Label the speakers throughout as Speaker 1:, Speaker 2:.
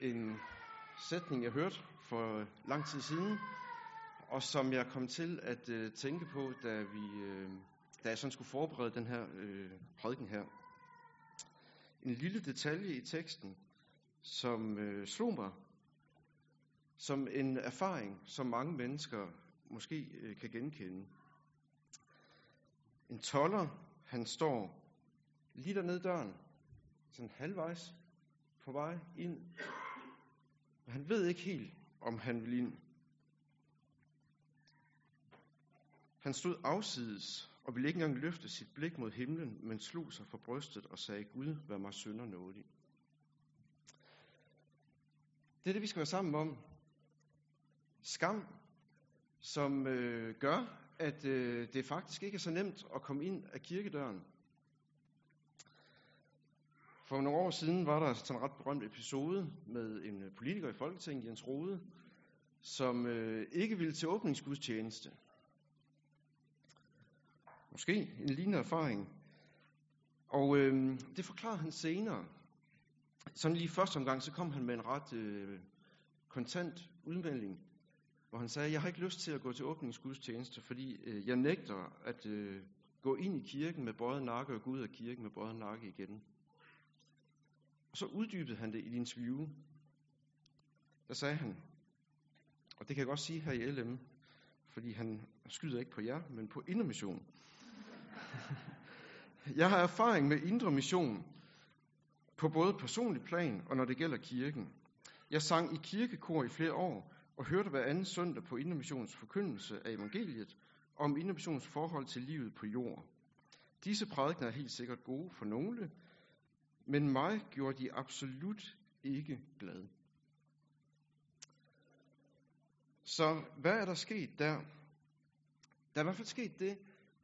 Speaker 1: en sætning, jeg hørte for lang tid siden, og som jeg kom til at øh, tænke på, da, vi, øh, da jeg sådan skulle forberede den her øh, prædiken her. En lille detalje i teksten, som øh, slog mig som en erfaring, som mange mennesker måske øh, kan genkende. En toller, han står lige dernede døren, sådan halvvejs på vej ind. Men han ved ikke helt, om han vil ind. Han stod afsides og ville ikke engang løfte sit blik mod himlen, men slog sig for brystet og sagde, Gud, vær mig sønder nådig. Det er det, vi skal være sammen om. Skam, som øh, gør, at øh, det faktisk ikke er så nemt at komme ind af kirkedøren. For nogle år siden var der sådan en ret berømt episode med en øh, politiker i Folketinget, Jens Rode, som øh, ikke ville til åbningsgudstjeneste. Måske en lignende erfaring. Og øh, det forklarede han senere. Sådan lige første omgang, så kom han med en ret øh, kontant udmelding, hvor han sagde, jeg har ikke lyst til at gå til åbningsgudstjeneste, fordi øh, jeg nægter at øh, gå ind i kirken med bøjet nakke og gå ud af kirken med bøjet nakke igen. Og så uddybede han det i et interview. Der sagde han, og det kan jeg godt sige her i LM, fordi han skyder ikke på jer, men på indre mission. jeg har erfaring med indre mission på både personlig plan og når det gælder kirken. Jeg sang i kirkekor i flere år og hørte hver anden søndag på Indre Missions forkyndelse af evangeliet om Indre Missions forhold til livet på jord. Disse prædikener er helt sikkert gode for nogle, men mig gjorde de absolut ikke glad. Så hvad er der sket der? Der er i hvert fald sket det,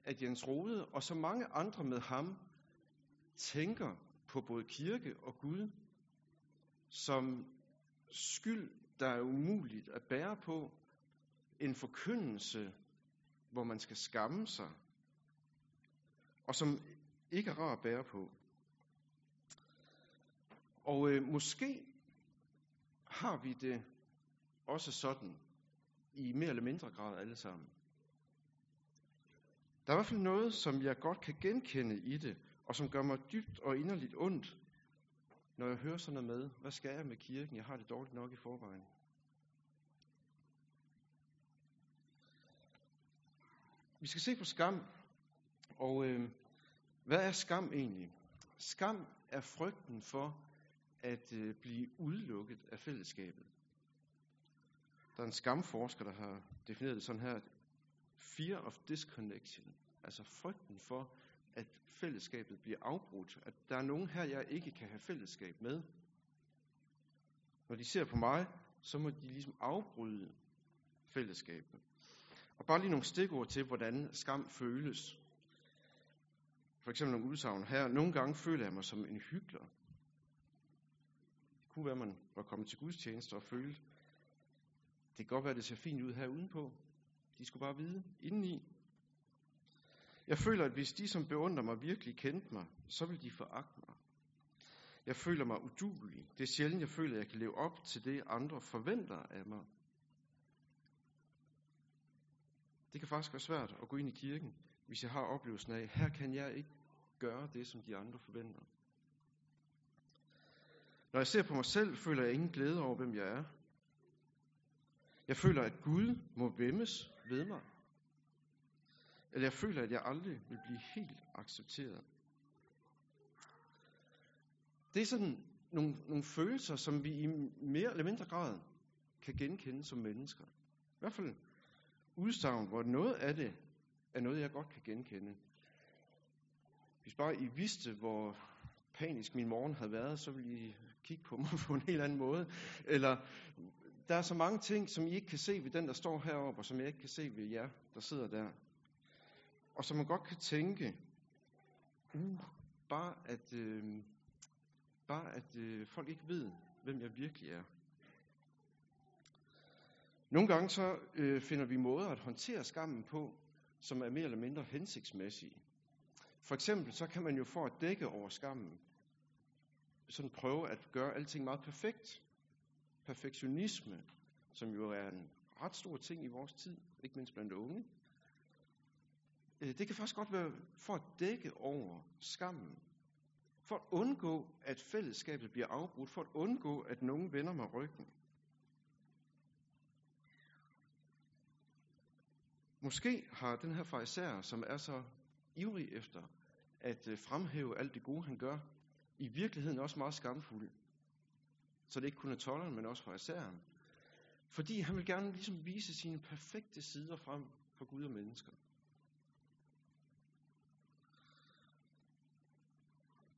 Speaker 1: at Jens Rode og så mange andre med ham tænker på både kirke og Gud som skyld, der er umuligt at bære på, en forkyndelse, hvor man skal skamme sig, og som ikke er rar at bære på. Og øh, måske har vi det også sådan, i mere eller mindre grad alle sammen. Der er i hvert fald noget, som jeg godt kan genkende i det, og som gør mig dybt og inderligt ondt, når jeg hører sådan noget med, hvad skal jeg med kirken? Jeg har det dårligt nok i forvejen. Vi skal se på skam, og øh, hvad er skam egentlig? Skam er frygten for at øh, blive udelukket af fællesskabet. Der er en skamforsker, der har defineret det sådan her, fear of disconnection, altså frygten for, at fællesskabet bliver afbrudt, at der er nogen her, jeg ikke kan have fællesskab med. Når de ser på mig, så må de ligesom afbryde fællesskabet. Og bare lige nogle stikord til, hvordan skam føles. For eksempel nogle udsagn her. Nogle gange føler jeg mig som en hyggelig. Kunne være, at man var kommet til gudstjeneste og følte, det kan godt være, at det ser fint ud her udenpå. De skulle bare vide indeni. Jeg føler, at hvis de, som beundrer mig, virkelig kendte mig, så vil de foragte mig. Jeg føler mig udulig. Det er sjældent, jeg føler, at jeg kan leve op til det, andre forventer af mig. Det kan faktisk være svært at gå ind i kirken, hvis jeg har oplevelsen af, her kan jeg ikke gøre det, som de andre forventer. Når jeg ser på mig selv, føler jeg ingen glæde over, hvem jeg er. Jeg føler, at Gud må vemmes ved mig. Eller jeg føler, at jeg aldrig vil blive helt accepteret. Det er sådan nogle, nogle følelser, som vi i mere eller mindre grad kan genkende som mennesker. I hvert fald udsagn, hvor noget af det er noget, jeg godt kan genkende. Hvis bare I vidste, hvor panisk min morgen havde været, så ville I kigge på mig på en helt anden måde. Eller der er så mange ting, som I ikke kan se ved den, der står heroppe, og som jeg ikke kan se ved jer, der sidder der. Og som man godt kan tænke, uh, bare at, øh, bare at øh, folk ikke ved, hvem jeg virkelig er. Nogle gange så øh, finder vi måder at håndtere skammen på, som er mere eller mindre hensigtsmæssige. For eksempel så kan man jo for at dække over skammen, sådan prøve at gøre alting meget perfekt. perfektionisme, som jo er en ret stor ting i vores tid, ikke mindst blandt unge, øh, det kan faktisk godt være for at dække over skammen. For at undgå, at fællesskabet bliver afbrudt. For at undgå, at nogen vender mig ryggen. Måske har den her fariser, som er så ivrig efter at øh, fremhæve alt det gode, han gør, i virkeligheden også meget skamfuld. Så det ikke kun er tolleren, men også fariseren. Fordi han vil gerne ligesom vise sine perfekte sider frem for Gud og mennesker.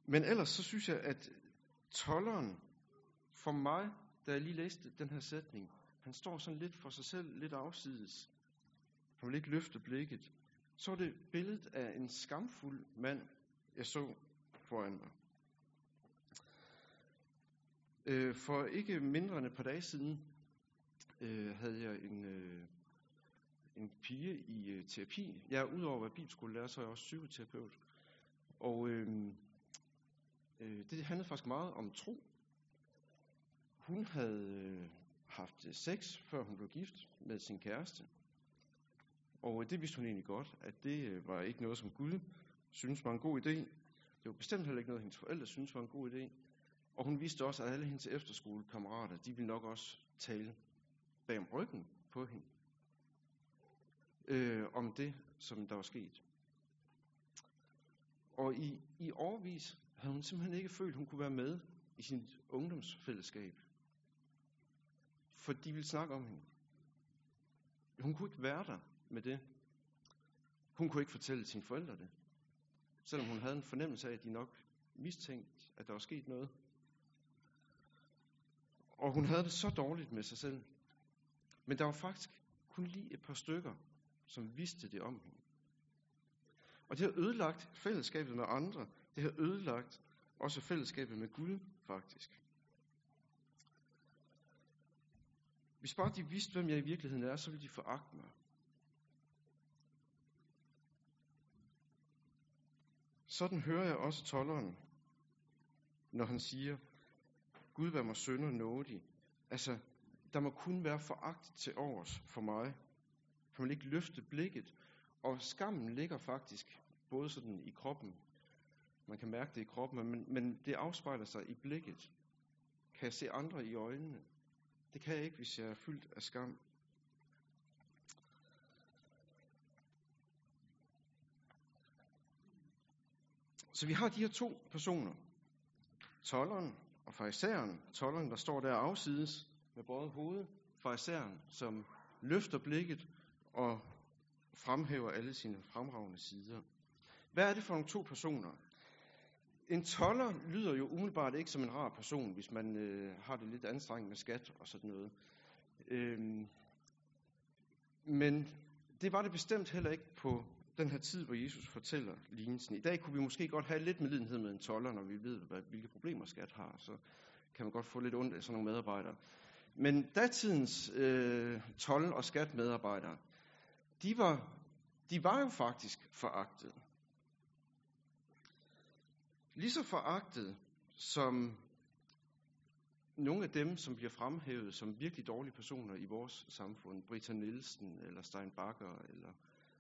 Speaker 1: Men ellers så synes jeg, at tolleren, for mig, da jeg lige læste den her sætning, han står sådan lidt for sig selv, lidt afsides. Han vil ikke løfte blikket. Så er det billedet af en skamfuld mand, jeg så foran mig. Øh, for ikke mindre end et par dage siden øh, havde jeg en, øh, en pige i øh, terapi. Jeg er udover at være bibelskolelærer, så er jeg også psykoterapeut. Og øh, øh, det handlede faktisk meget om tro. Hun havde øh, haft øh, sex, før hun blev gift med sin kæreste. Og øh, det vidste hun egentlig godt, at det øh, var ikke noget, som Gud synes var en god idé. Det var bestemt heller ikke noget, hendes forældre synes var en god idé. Og hun vidste også, at alle hendes efterskolekammerater, de ville nok også tale bag om ryggen på hende. Øh, om det, som der var sket. Og i, i årvis havde hun simpelthen ikke følt, at hun kunne være med i sin ungdomsfællesskab. For de ville snakke om hende. Hun kunne ikke være der med det. Hun kunne ikke fortælle sine forældre det. Selvom hun havde en fornemmelse af, at de nok mistænkte, at der var sket noget. Og hun havde det så dårligt med sig selv. Men der var faktisk kun lige et par stykker, som vidste det om hende. Og det har ødelagt fællesskabet med andre. Det har ødelagt også fællesskabet med Gud, faktisk. Hvis bare de vidste, hvem jeg i virkeligheden er, så ville de foragte mig. Sådan hører jeg også tolleren, når han siger, Gud vær mig sønder nådig. Altså, der må kun være foragt til overs for mig. Kan man ikke løfte blikket. Og skammen ligger faktisk både sådan i kroppen. Man kan mærke det i kroppen, men, men det afspejler sig i blikket. Kan jeg se andre i øjnene? Det kan jeg ikke, hvis jeg er fyldt af skam. Så vi har de her to personer. Tolleren og farisæren, Tolleren, der står der afsides med både hoved. farisæren, som løfter blikket og fremhæver alle sine fremragende sider. Hvad er det for nogle to personer? En toller lyder jo umiddelbart ikke som en rar person, hvis man øh, har det lidt anstrengt med skat og sådan noget. Øhm, men det var det bestemt heller ikke på den her tid, hvor Jesus fortæller lignelsen. I dag kunne vi måske godt have lidt medlidenhed med en toller, når vi ved, hvad, hvilke problemer skat har. Så kan man godt få lidt ondt af sådan nogle medarbejdere. Men datidens øh, told- og skatmedarbejdere, de var, de var jo faktisk foragtet. Lige så foragtet som nogle af dem, som bliver fremhævet som virkelig dårlige personer i vores samfund, Britta Nielsen eller Stein Bakker eller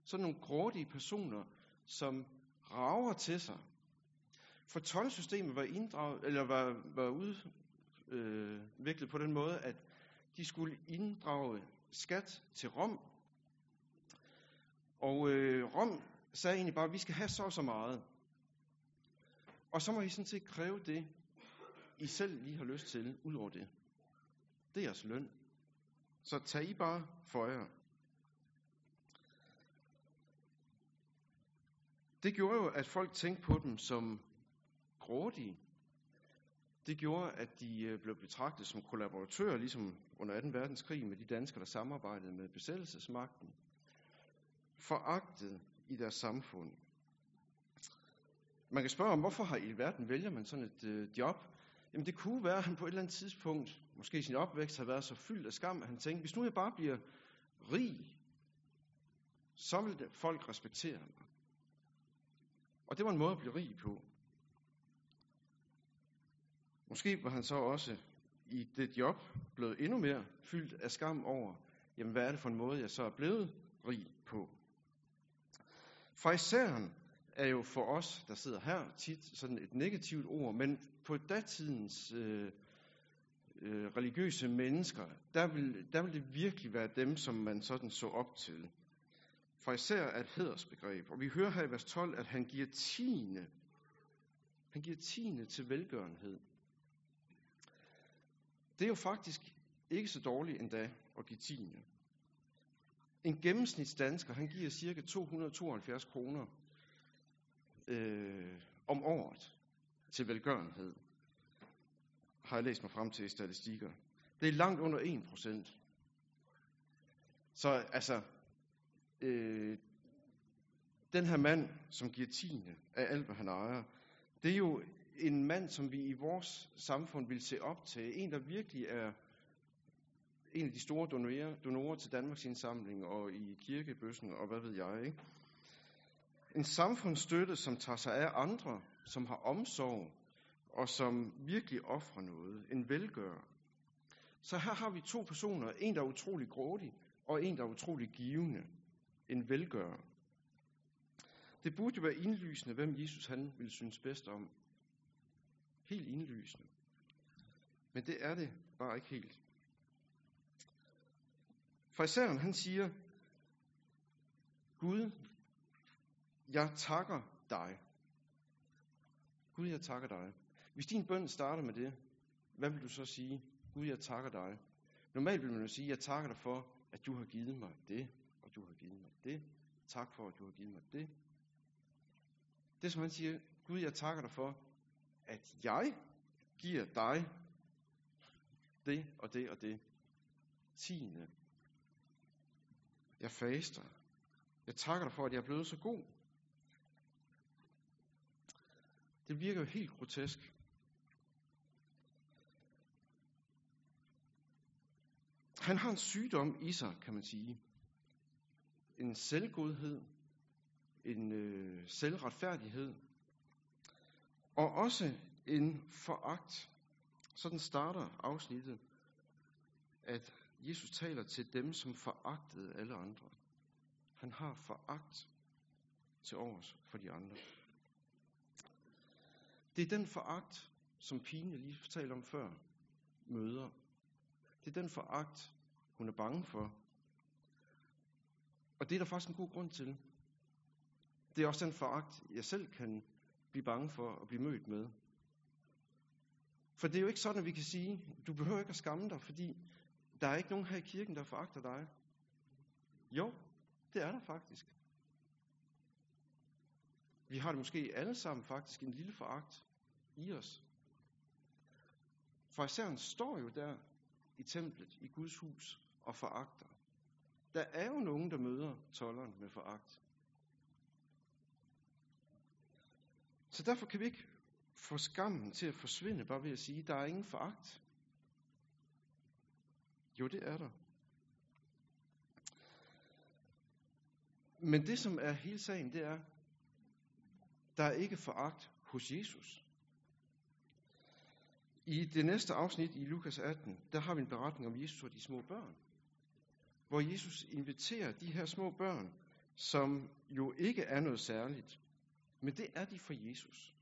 Speaker 1: sådan nogle grådige personer, som rager til sig. For tolvsystemet var, inddraget, eller var, var udviklet øh, på den måde, at de skulle inddrage skat til Rom. Og øh, Rom sagde egentlig bare, at vi skal have så og så meget. Og så må I sådan set kræve det, I selv lige har lyst til, ud over det. Det er jeres løn. Så tag I bare for jer. Det gjorde jo, at folk tænkte på dem som grådige. Det gjorde, at de øh, blev betragtet som kollaboratører, ligesom under 2. verdenskrig med de danskere, der samarbejdede med besættelsesmagten. Foragtet i deres samfund. Man kan spørge om, hvorfor har i verden vælger man sådan et øh, job? Jamen det kunne være, at han på et eller andet tidspunkt, måske i sin opvækst, har været så fyldt af skam, at han tænkte, hvis nu jeg bare bliver rig, så vil folk respektere mig. Og det var en måde at blive rig på. Måske var han så også i det job blevet endnu mere fyldt af skam over, jamen hvad er det for en måde, jeg så er blevet rig på? Farisæeren er jo for os, der sidder her, tit sådan et negativt ord, men på datidens øh, øh, religiøse mennesker, der vil, der vil det virkelig være dem, som man sådan så op til. Farisæer er et hedersbegreb, og vi hører her i vers 12, at han giver tiende. Han giver tiende til velgørenhed. Det er jo faktisk ikke så dårligt endda at give tiende. En gennemsnitsdansker, han giver cirka 272 kroner øh, om året til velgørenhed. Har jeg læst mig frem til i statistikker. Det er langt under 1 procent. Så altså, øh, den her mand, som giver tiende af alt, hvad han ejer, det er jo en mand, som vi i vores samfund vil se op til. En, der virkelig er en af de store donorer, donorer til Danmarks indsamling og i kirkebøssen og hvad ved jeg. Ikke? En samfundsstøtte, som tager sig af andre, som har omsorg og som virkelig offrer noget. En velgører. Så her har vi to personer. En, der er utrolig grådig, og en, der er utrolig givende. En velgør. Det burde jo være indlysende, hvem Jesus han ville synes bedst om. Helt indlysende. Men det er det bare ikke helt. Farisæeren han siger, Gud, jeg takker dig. Gud, jeg takker dig. Hvis din bøn starter med det, hvad vil du så sige? Gud, jeg takker dig. Normalt vil man jo sige, jeg takker dig for, at du har givet mig det, du har givet mig det. Tak for, at du har givet mig det. Det som han siger, Gud, jeg takker dig for, at jeg giver dig det og det og det. Tiende. Jeg faster. Jeg takker dig for, at jeg er blevet så god. Det virker jo helt grotesk. Han har en sygdom i sig, kan man sige. En selvgodhed, en øh, selvretfærdighed, og også en foragt. Sådan starter afsnittet, at Jesus taler til dem, som foragtede alle andre. Han har foragt til overs for de andre. Det er den foragt, som pigen, jeg lige fortalte om før, møder. Det er den foragt, hun er bange for. Og det er der faktisk en god grund til. Det er også den foragt, jeg selv kan blive bange for at blive mødt med. For det er jo ikke sådan, at vi kan sige, du behøver ikke at skamme dig, fordi der er ikke nogen her i kirken, der foragter dig. Jo, det er der faktisk. Vi har det måske alle sammen faktisk en lille foragt i os. For især står jo der i templet, i Guds hus, og foragter. Der er jo nogen, der møder tolleren med foragt. Så derfor kan vi ikke få skammen til at forsvinde, bare ved at sige, der er ingen foragt. Jo, det er der. Men det, som er hele sagen, det er, der er ikke foragt hos Jesus. I det næste afsnit i Lukas 18, der har vi en beretning om Jesus og de små børn. Hvor Jesus inviterer de her små børn, som jo ikke er noget særligt, men det er de for Jesus.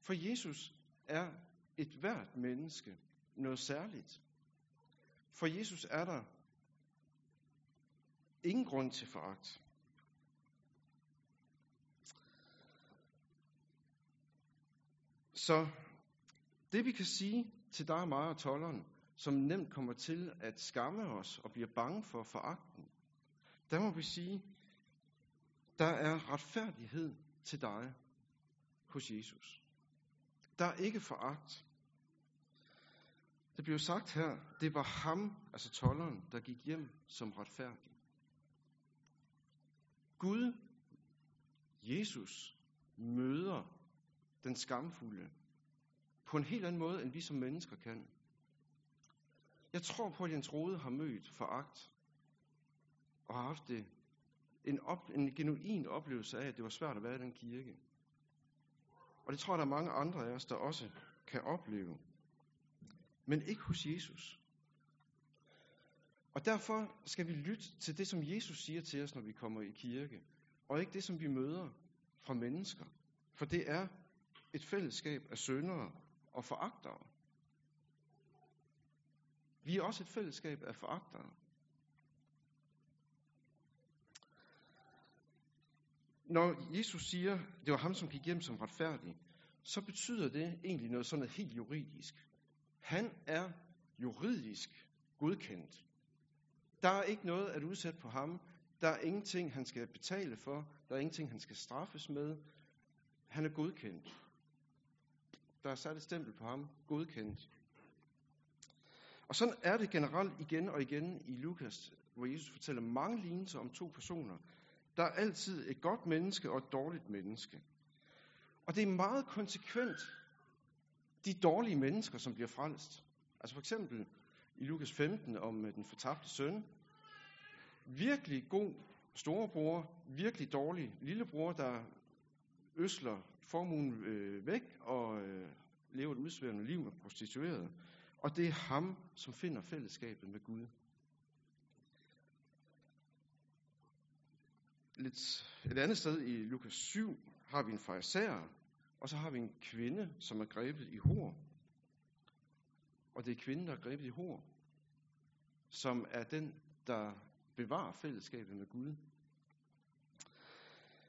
Speaker 1: For Jesus er et hvert menneske noget særligt. For Jesus er der ingen grund til foragt. Så det vi kan sige til dig og mig og tolleren, som nemt kommer til at skamme os og bliver bange for foragten, der må vi sige, der er retfærdighed til dig hos Jesus. Der er ikke foragt. Det bliver sagt her, det var ham, altså tolleren, der gik hjem som retfærdig. Gud, Jesus, møder den skamfulde på en helt anden måde, end vi som mennesker kan. Jeg tror på, at Jens Rode har mødt foragt og har haft det en, op, en genuin oplevelse af, at det var svært at være i den kirke. Og det tror jeg, der er mange andre af os, der også kan opleve. men ikke hos Jesus. Og derfor skal vi lytte til det, som Jesus siger til os, når vi kommer i kirke, og ikke det, som vi møder fra mennesker. For det er et fællesskab af søndere og foragtere. Vi er også et fællesskab af foragtere. Når Jesus siger, det var ham, som gik hjem som retfærdig, så betyder det egentlig noget sådan noget helt juridisk. Han er juridisk godkendt. Der er ikke noget at udsætte på ham. Der er ingenting, han skal betale for. Der er ingenting, han skal straffes med. Han er godkendt. Der er sat et stempel på ham. Godkendt. Og sådan er det generelt igen og igen i Lukas, hvor Jesus fortæller mange lignelser om to personer. Der er altid et godt menneske og et dårligt menneske. Og det er meget konsekvent de dårlige mennesker, som bliver frelst. Altså for eksempel i Lukas 15 om øh, den fortabte søn. Virkelig god storebror, virkelig dårlig lillebror, der øsler formuen øh, væk og øh, lever et udsværende liv med prostitueret. Og det er ham, som finder fællesskabet med Gud. Lidt et andet sted i Lukas 7 har vi en farisæer, og så har vi en kvinde, som er grebet i hår. Og det er kvinden, der er grebet i hår, som er den, der bevarer fællesskabet med Gud.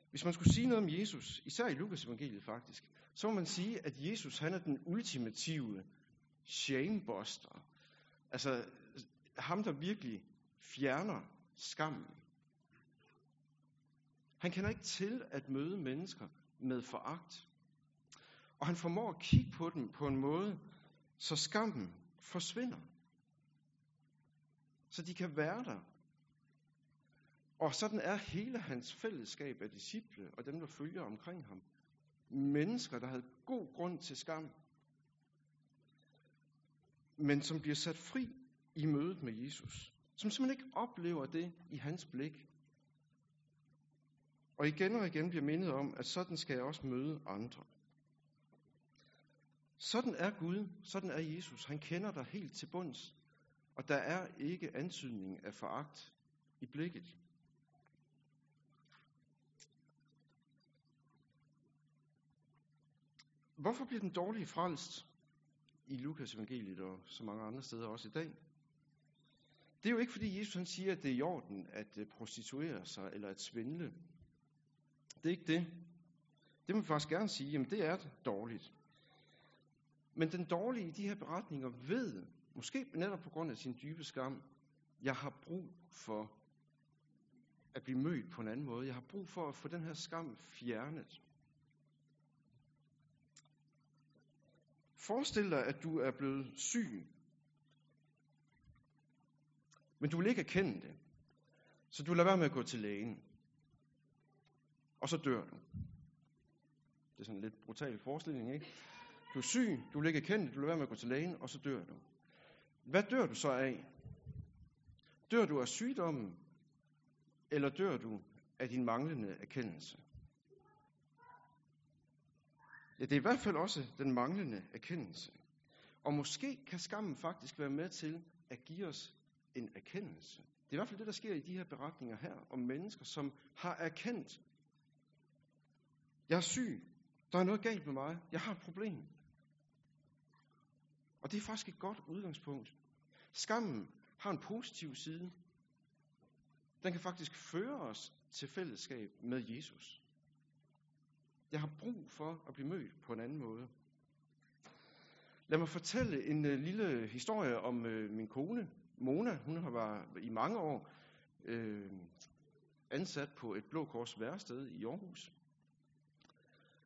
Speaker 1: Hvis man skulle sige noget om Jesus, især i Lukas evangeliet faktisk, så må man sige, at Jesus han er den ultimative shamebuster. Altså ham, der virkelig fjerner skammen. Han kender ikke til at møde mennesker med foragt. Og han formår at kigge på dem på en måde, så skammen forsvinder. Så de kan være der. Og sådan er hele hans fællesskab af disciple og dem, der følger omkring ham. Mennesker, der havde god grund til skam, men som bliver sat fri i mødet med Jesus. Som simpelthen ikke oplever det i hans blik. Og igen og igen bliver mindet om, at sådan skal jeg også møde andre. Sådan er Gud, sådan er Jesus. Han kender dig helt til bunds, og der er ikke antydning af foragt i blikket. Hvorfor bliver den dårlige frelst i Lukas evangeliet og så mange andre steder også i dag? Det er jo ikke fordi Jesus han siger, at det er i orden at øh, prostituere sig eller at svindle. Det er ikke det. Det må vi faktisk gerne sige, jamen det er dårligt. Men den dårlige i de her beretninger ved, måske netop på grund af sin dybe skam, jeg har brug for at blive mødt på en anden måde. Jeg har brug for at få den her skam fjernet. Forestil dig, at du er blevet syg, men du vil ikke erkende det. Så du lader være med at gå til lægen. Og så dør du. Det er sådan en lidt brutal forestilling, ikke? Du er syg, du vil ikke erkende det, du lader være med at gå til lægen, og så dør du. Hvad dør du så af? Dør du af sygdommen, eller dør du af din manglende erkendelse? Ja, det er i hvert fald også den manglende erkendelse. Og måske kan skammen faktisk være med til at give os en erkendelse. Det er i hvert fald det, der sker i de her beretninger her om mennesker, som har erkendt, jeg er syg, der er noget galt med mig, jeg har et problem. Og det er faktisk et godt udgangspunkt. Skammen har en positiv side. Den kan faktisk føre os til fællesskab med Jesus. Jeg har brug for at blive mødt på en anden måde. Lad mig fortælle en øh, lille historie om øh, min kone, Mona. Hun har været i mange år øh, ansat på et Blå Kors værsted i Aarhus.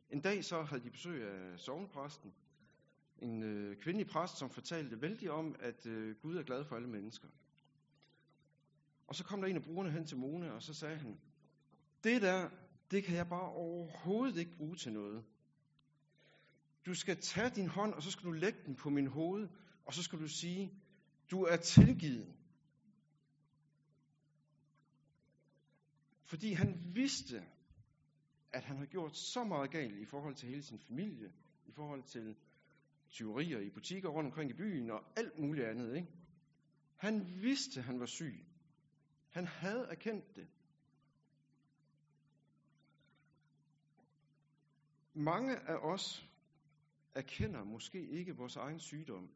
Speaker 1: En dag så havde de besøg af sovnepræsten, en øh, kvindelig præst, som fortalte vældig om, at øh, Gud er glad for alle mennesker. Og så kom der en af brugerne hen til Mona, og så sagde han, det der, det kan jeg bare overhovedet ikke bruge til noget. Du skal tage din hånd, og så skal du lægge den på min hoved, og så skal du sige, du er tilgivet. Fordi han vidste, at han har gjort så meget galt i forhold til hele sin familie, i forhold til tyverier i butikker rundt omkring i byen og alt muligt andet. Ikke? Han vidste, han var syg. Han havde erkendt det. Mange af os erkender måske ikke vores egen sygdom.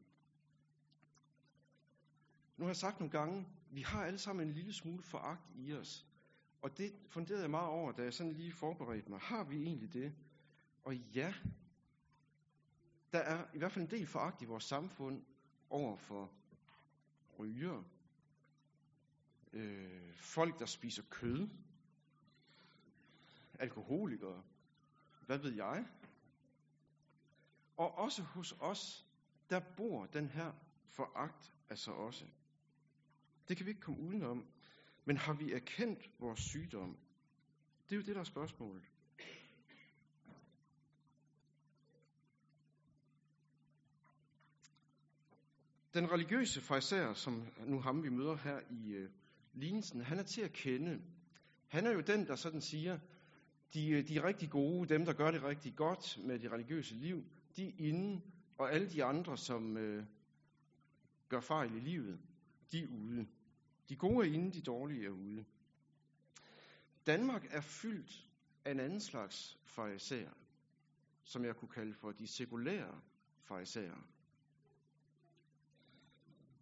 Speaker 1: Nu har jeg sagt nogle gange, vi har alle sammen en lille smule foragt i os. Og det funderede jeg meget over, da jeg sådan lige forberedte mig. Har vi egentlig det? Og ja, der er i hvert fald en del foragt i vores samfund over for ryger, øh, folk, der spiser kød, alkoholikere, hvad ved jeg? Og også hos os, der bor den her foragt altså også. Det kan vi ikke komme udenom. Men har vi erkendt vores sygdom? Det er jo det, der er spørgsmålet. Den religiøse fejser, som nu ham vi møder her i øh, lignelsen, han er til at kende. Han er jo den, der sådan siger, de, øh, de rigtig gode, dem der gør det rigtig godt med det religiøse liv, de er inde, og alle de andre, som øh, gør fejl i livet, de er ude. De gode er inde, de dårlige er ude. Danmark er fyldt af en anden slags farisæer, som jeg kunne kalde for de sekulære farisæer.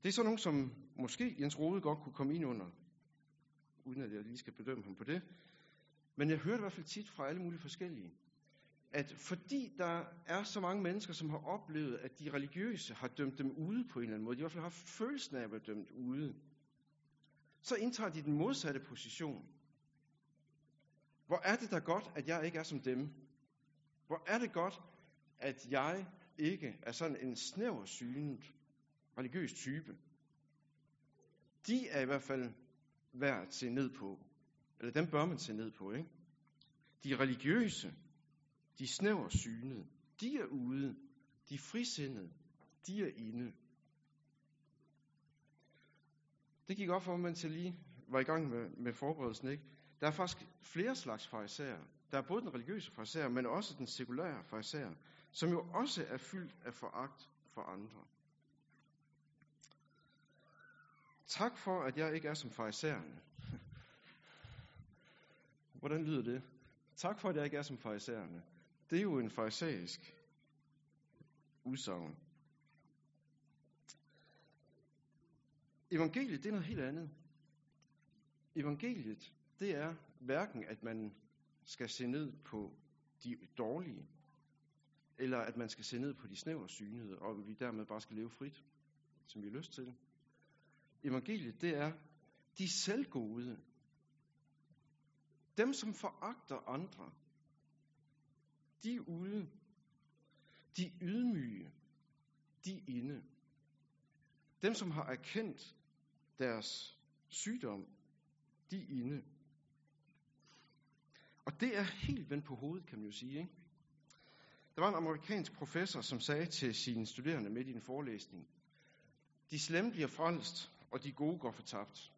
Speaker 1: Det er så nogen, som måske Jens Rode godt kunne komme ind under, uden at jeg lige skal bedømme ham på det. Men jeg hører i hvert fald tit fra alle mulige forskellige, at fordi der er så mange mennesker, som har oplevet, at de religiøse har dømt dem ude på en eller anden måde, de har i hvert fald haft følelsen af at være dømt ude, så indtager de den modsatte position. Hvor er det da godt, at jeg ikke er som dem? Hvor er det godt, at jeg ikke er sådan en snæver synet religiøs type? De er i hvert fald værd at se ned på. Eller dem bør man se ned på, ikke? De religiøse, de snæver synede, de er ude. De frisindede, de er inde. Det gik op for mig, mens jeg lige var i gang med, med forberedelsen. Ikke? Der er faktisk flere slags farisæer. Der er både den religiøse farisæer, men også den sekulære farisæer, som jo også er fyldt af foragt for andre. Tak for, at jeg ikke er som farisæerne. Hvordan lyder det? Tak for, at jeg ikke er som farisæerne. Det er jo en farisæisk udsagn. Evangeliet, det er noget helt andet. Evangeliet, det er hverken, at man skal se ned på de dårlige, eller at man skal se ned på de snævre synede, og vi dermed bare skal leve frit, som vi har lyst til. Evangeliet, det er de selvgode. Dem, som foragter andre. De er ude. De ydmyge. De er inde. Dem, som har erkendt deres sygdom, de er inde. Og det er helt vendt på hovedet, kan man jo sige. Ikke? Der var en amerikansk professor, som sagde til sine studerende midt i en forelæsning, de slemme bliver frelst, og de gode går fortabt.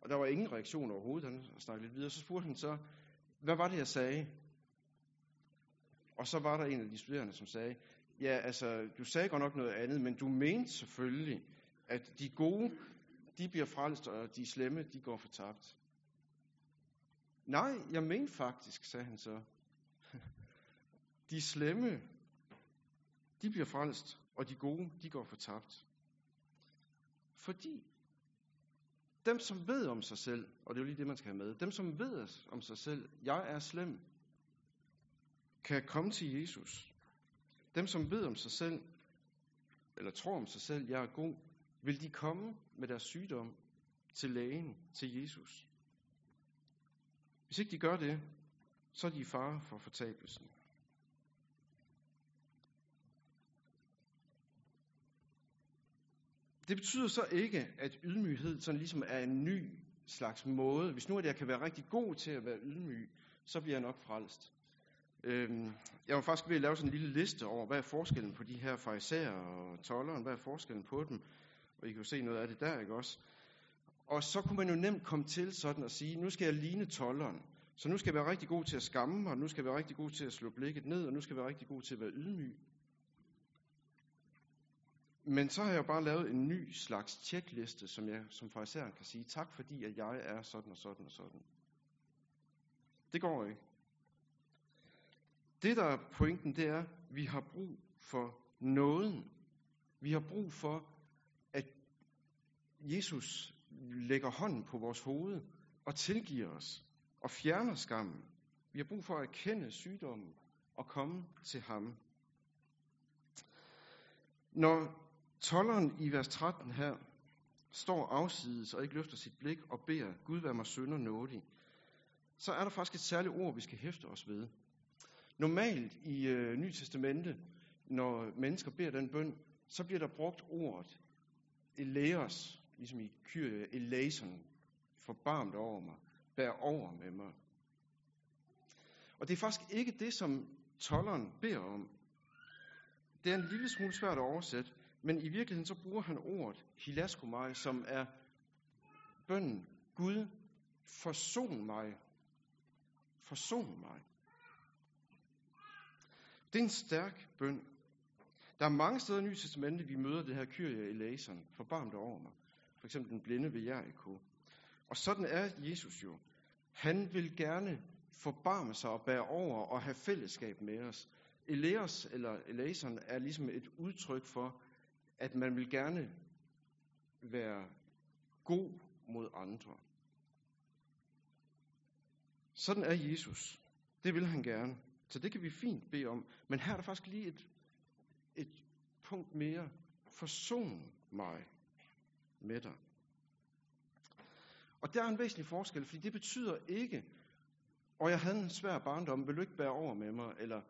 Speaker 1: Og der var ingen reaktion overhovedet. Han snakkede lidt videre. Så spurgte han så, hvad var det, jeg sagde? Og så var der en af de studerende, som sagde, ja, altså, du sagde godt nok noget andet, men du mente selvfølgelig, at de gode, de bliver frelst, og de slemme, de går fortabt. Nej, jeg mente faktisk, sagde han så. De slemme, de bliver frelst, og de gode, de går fortabt. Fordi dem, som ved om sig selv, og det er jo lige det, man skal have med, dem, som ved om sig selv, jeg er slem, kan komme til Jesus. Dem, som ved om sig selv, eller tror om sig selv, jeg er god, vil de komme med deres sygdom til lægen, til Jesus. Hvis ikke de gør det, så er de i fare for fortabelsen. Det betyder så ikke, at ydmyghed sådan ligesom er en ny slags måde. Hvis nu at jeg kan være rigtig god til at være ydmyg, så bliver jeg nok frelst. Øhm, jeg var faktisk ved at lave sådan en lille liste over, hvad er forskellen på de her fariserer og tolleren, hvad er forskellen på dem, og I kan jo se noget af det der, ikke også? Og så kunne man jo nemt komme til sådan at sige, nu skal jeg ligne tolleren, så nu skal jeg være rigtig god til at skamme mig, nu skal jeg være rigtig god til at slå blikket ned, og nu skal jeg være rigtig god til at være ydmyg. Men så har jeg bare lavet en ny slags tjekliste, som jeg som fariseren kan sige, tak fordi at jeg er sådan og sådan og sådan. Det går ikke. Det, der er pointen, det er, at vi har brug for nåden. Vi har brug for, at Jesus lægger hånden på vores hoved og tilgiver os og fjerner skammen. Vi har brug for at erkende sygdommen og komme til ham. Når tolleren i vers 13 her står afsides og ikke løfter sit blik og beder, Gud vær mig synder nådig, så er der faktisk et særligt ord, vi skal hæfte os ved. Normalt i øh, Nye Testamente, når mennesker beder den bøn, så bliver der brugt ordet eleos, ligesom i Kyrie, eleison, forbarmt over mig, bær over med mig. Og det er faktisk ikke det, som tolleren beder om. Det er en lille smule svært at oversætte, men i virkeligheden så bruger han ordet hilaskomai, som er bønden, Gud, forson mig. Forson mig. Det er en stærk bøn. Der er mange steder i Nye Testamentet, vi møder det her Kyrie eleison, forbarmt over mig. For eksempel den blinde ved Jericho. Og sådan er Jesus jo. Han vil gerne forbarme sig og bære over og have fællesskab med os. Eleos eller eleison er ligesom et udtryk for, at man vil gerne være god mod andre. Sådan er Jesus. Det vil han gerne. Så det kan vi fint bede om. Men her er der faktisk lige et, et punkt mere. Forson mig med dig. Og der er en væsentlig forskel, fordi det betyder ikke, og jeg havde en svær barndom, vil du ikke bære over med mig, eller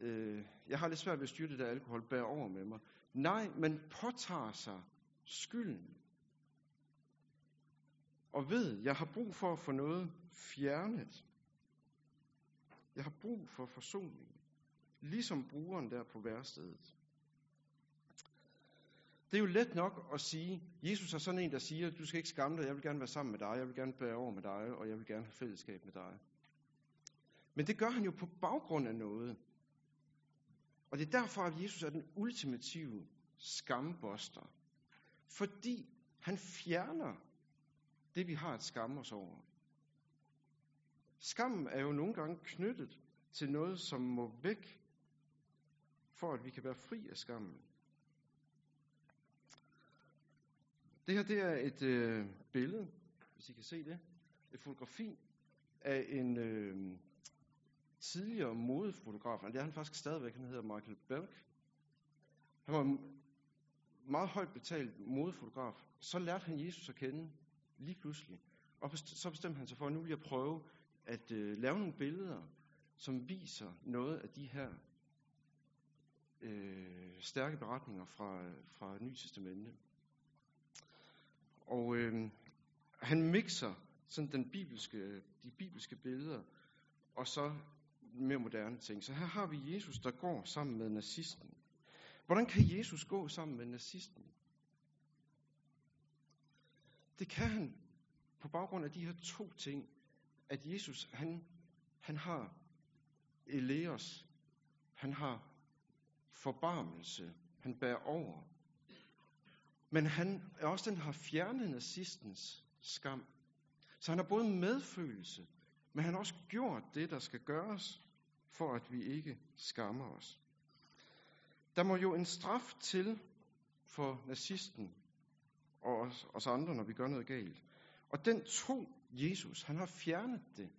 Speaker 1: øh, jeg har lidt svært ved at styre det der alkohol, bære over med mig. Nej, man påtager sig skylden. Og ved, jeg har brug for at få noget fjernet. Jeg har brug for forsoning. Ligesom brugeren der på værstedet. Det er jo let nok at sige, Jesus er sådan en, der siger, du skal ikke skamme dig, jeg vil gerne være sammen med dig, jeg vil gerne bære over med dig, og jeg vil gerne have fællesskab med dig. Men det gør han jo på baggrund af noget. Og det er derfor, at Jesus er den ultimative skamboster. Fordi han fjerner det, vi har at skamme os over. Skammen er jo nogle gange knyttet til noget, som må væk, for at vi kan være fri af skammen. Det her det er et øh, billede, hvis I kan se det. Et fotografi af en øh, tidligere modefotograf. Og det er han faktisk stadigvæk. Han hedder Michael Belk. Han var en meget højt betalt modefotograf. Så lærte han Jesus at kende lige pludselig. Og så bestemte han sig for, at nu vil jeg prøve at øh, lave nogle billeder, som viser noget af de her øh, stærke beretninger fra, øh, fra Nye Testamente. Og øh, han mixer sådan den bibelske, øh, de bibelske billeder, og så mere moderne ting. Så her har vi Jesus, der går sammen med nazisten. Hvordan kan Jesus gå sammen med nazisten? Det kan han på baggrund af de her to ting, at Jesus, han, han har eleos, han har forbarmelse, han bærer over. Men han er også den, der har fjernet nazistens skam. Så han har både medfølelse, men han har også gjort det, der skal gøres, for at vi ikke skammer os. Der må jo en straf til for nazisten og os, os andre, når vi gør noget galt. Og den tog Jesus. Han har fjernet det.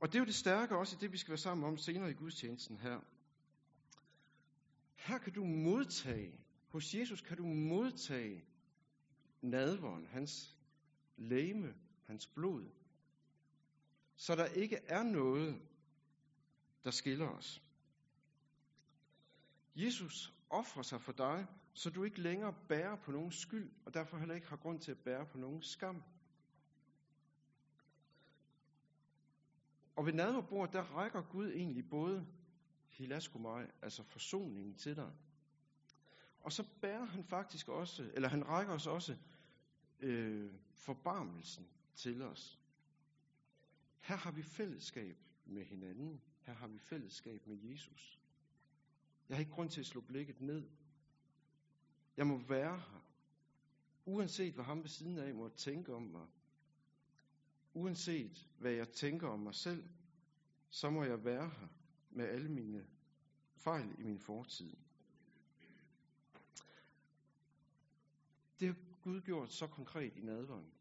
Speaker 1: Og det er jo det stærke også i det, vi skal være sammen om senere i gudstjenesten her. Her kan du modtage, hos Jesus kan du modtage nadveren, hans læme, hans blod, så der ikke er noget, der skiller os. Jesus offrer sig for dig, så du ikke længere bærer på nogen skyld, og derfor heller ikke har grund til at bære på nogen skam. Og ved nadverbordet, der rækker Gud egentlig både hilaskomai, altså forsoningen til dig, og så bærer han faktisk også, eller han rækker os også øh, forbarmelsen til os. Her har vi fællesskab med hinanden. Her har vi fællesskab med Jesus. Jeg har ikke grund til at slå blikket ned. Jeg må være her. Uanset hvad ham ved siden af må tænke om mig. Uanset hvad jeg tænker om mig selv, så må jeg være her med alle mine fejl i min fortid. Det har Gud gjort så konkret i nadveren.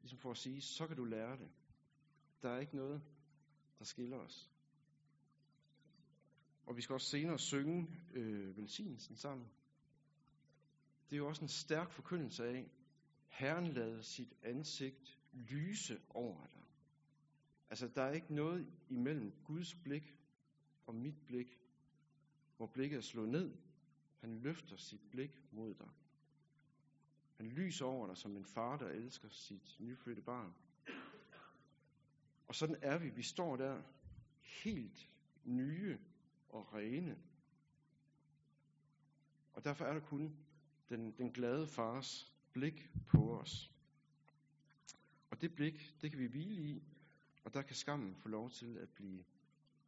Speaker 1: Ligesom for at sige, så kan du lære det. Der er ikke noget, der skiller os. Og vi skal også senere synge øh, velsignelsen sammen. Det er jo også en stærk forkyndelse af, Herren lader sit ansigt lyse over dig. Altså, der er ikke noget imellem Guds blik og mit blik, hvor blikket er slået ned. Han løfter sit blik mod dig. Han lyser over dig som en far, der elsker sit nyfødte barn. Og sådan er vi. Vi står der helt nye og rene. Og derfor er der kun den, den glade fars blik på os. Og det blik, det kan vi hvile i, og der kan skammen få lov til at blive,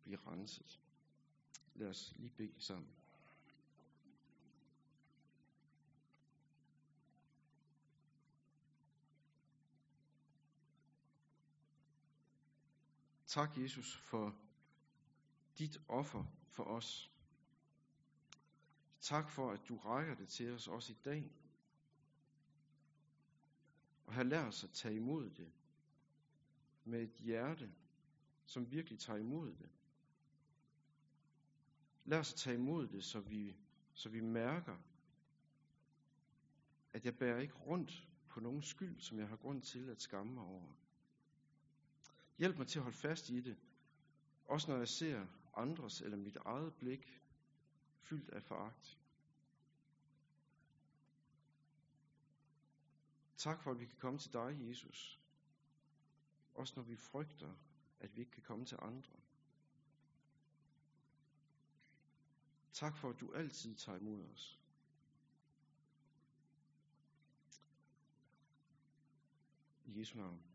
Speaker 1: blive renset. Lad os lige bede sammen. Tak, Jesus, for dit offer for os. Tak for, at du rækker det til os også i dag. Og her lær os at tage imod det med et hjerte, som virkelig tager imod det. Lad os tage imod det, så vi, så vi mærker, at jeg bærer ikke rundt på nogen skyld, som jeg har grund til at skamme mig over. Hjælp mig til at holde fast i det, også når jeg ser andres eller mit eget blik fyldt af foragt. Tak for, at vi kan komme til dig, Jesus. Også når vi frygter, at vi ikke kan komme til andre. Tak for, at du altid tager imod os. I Jesu navn.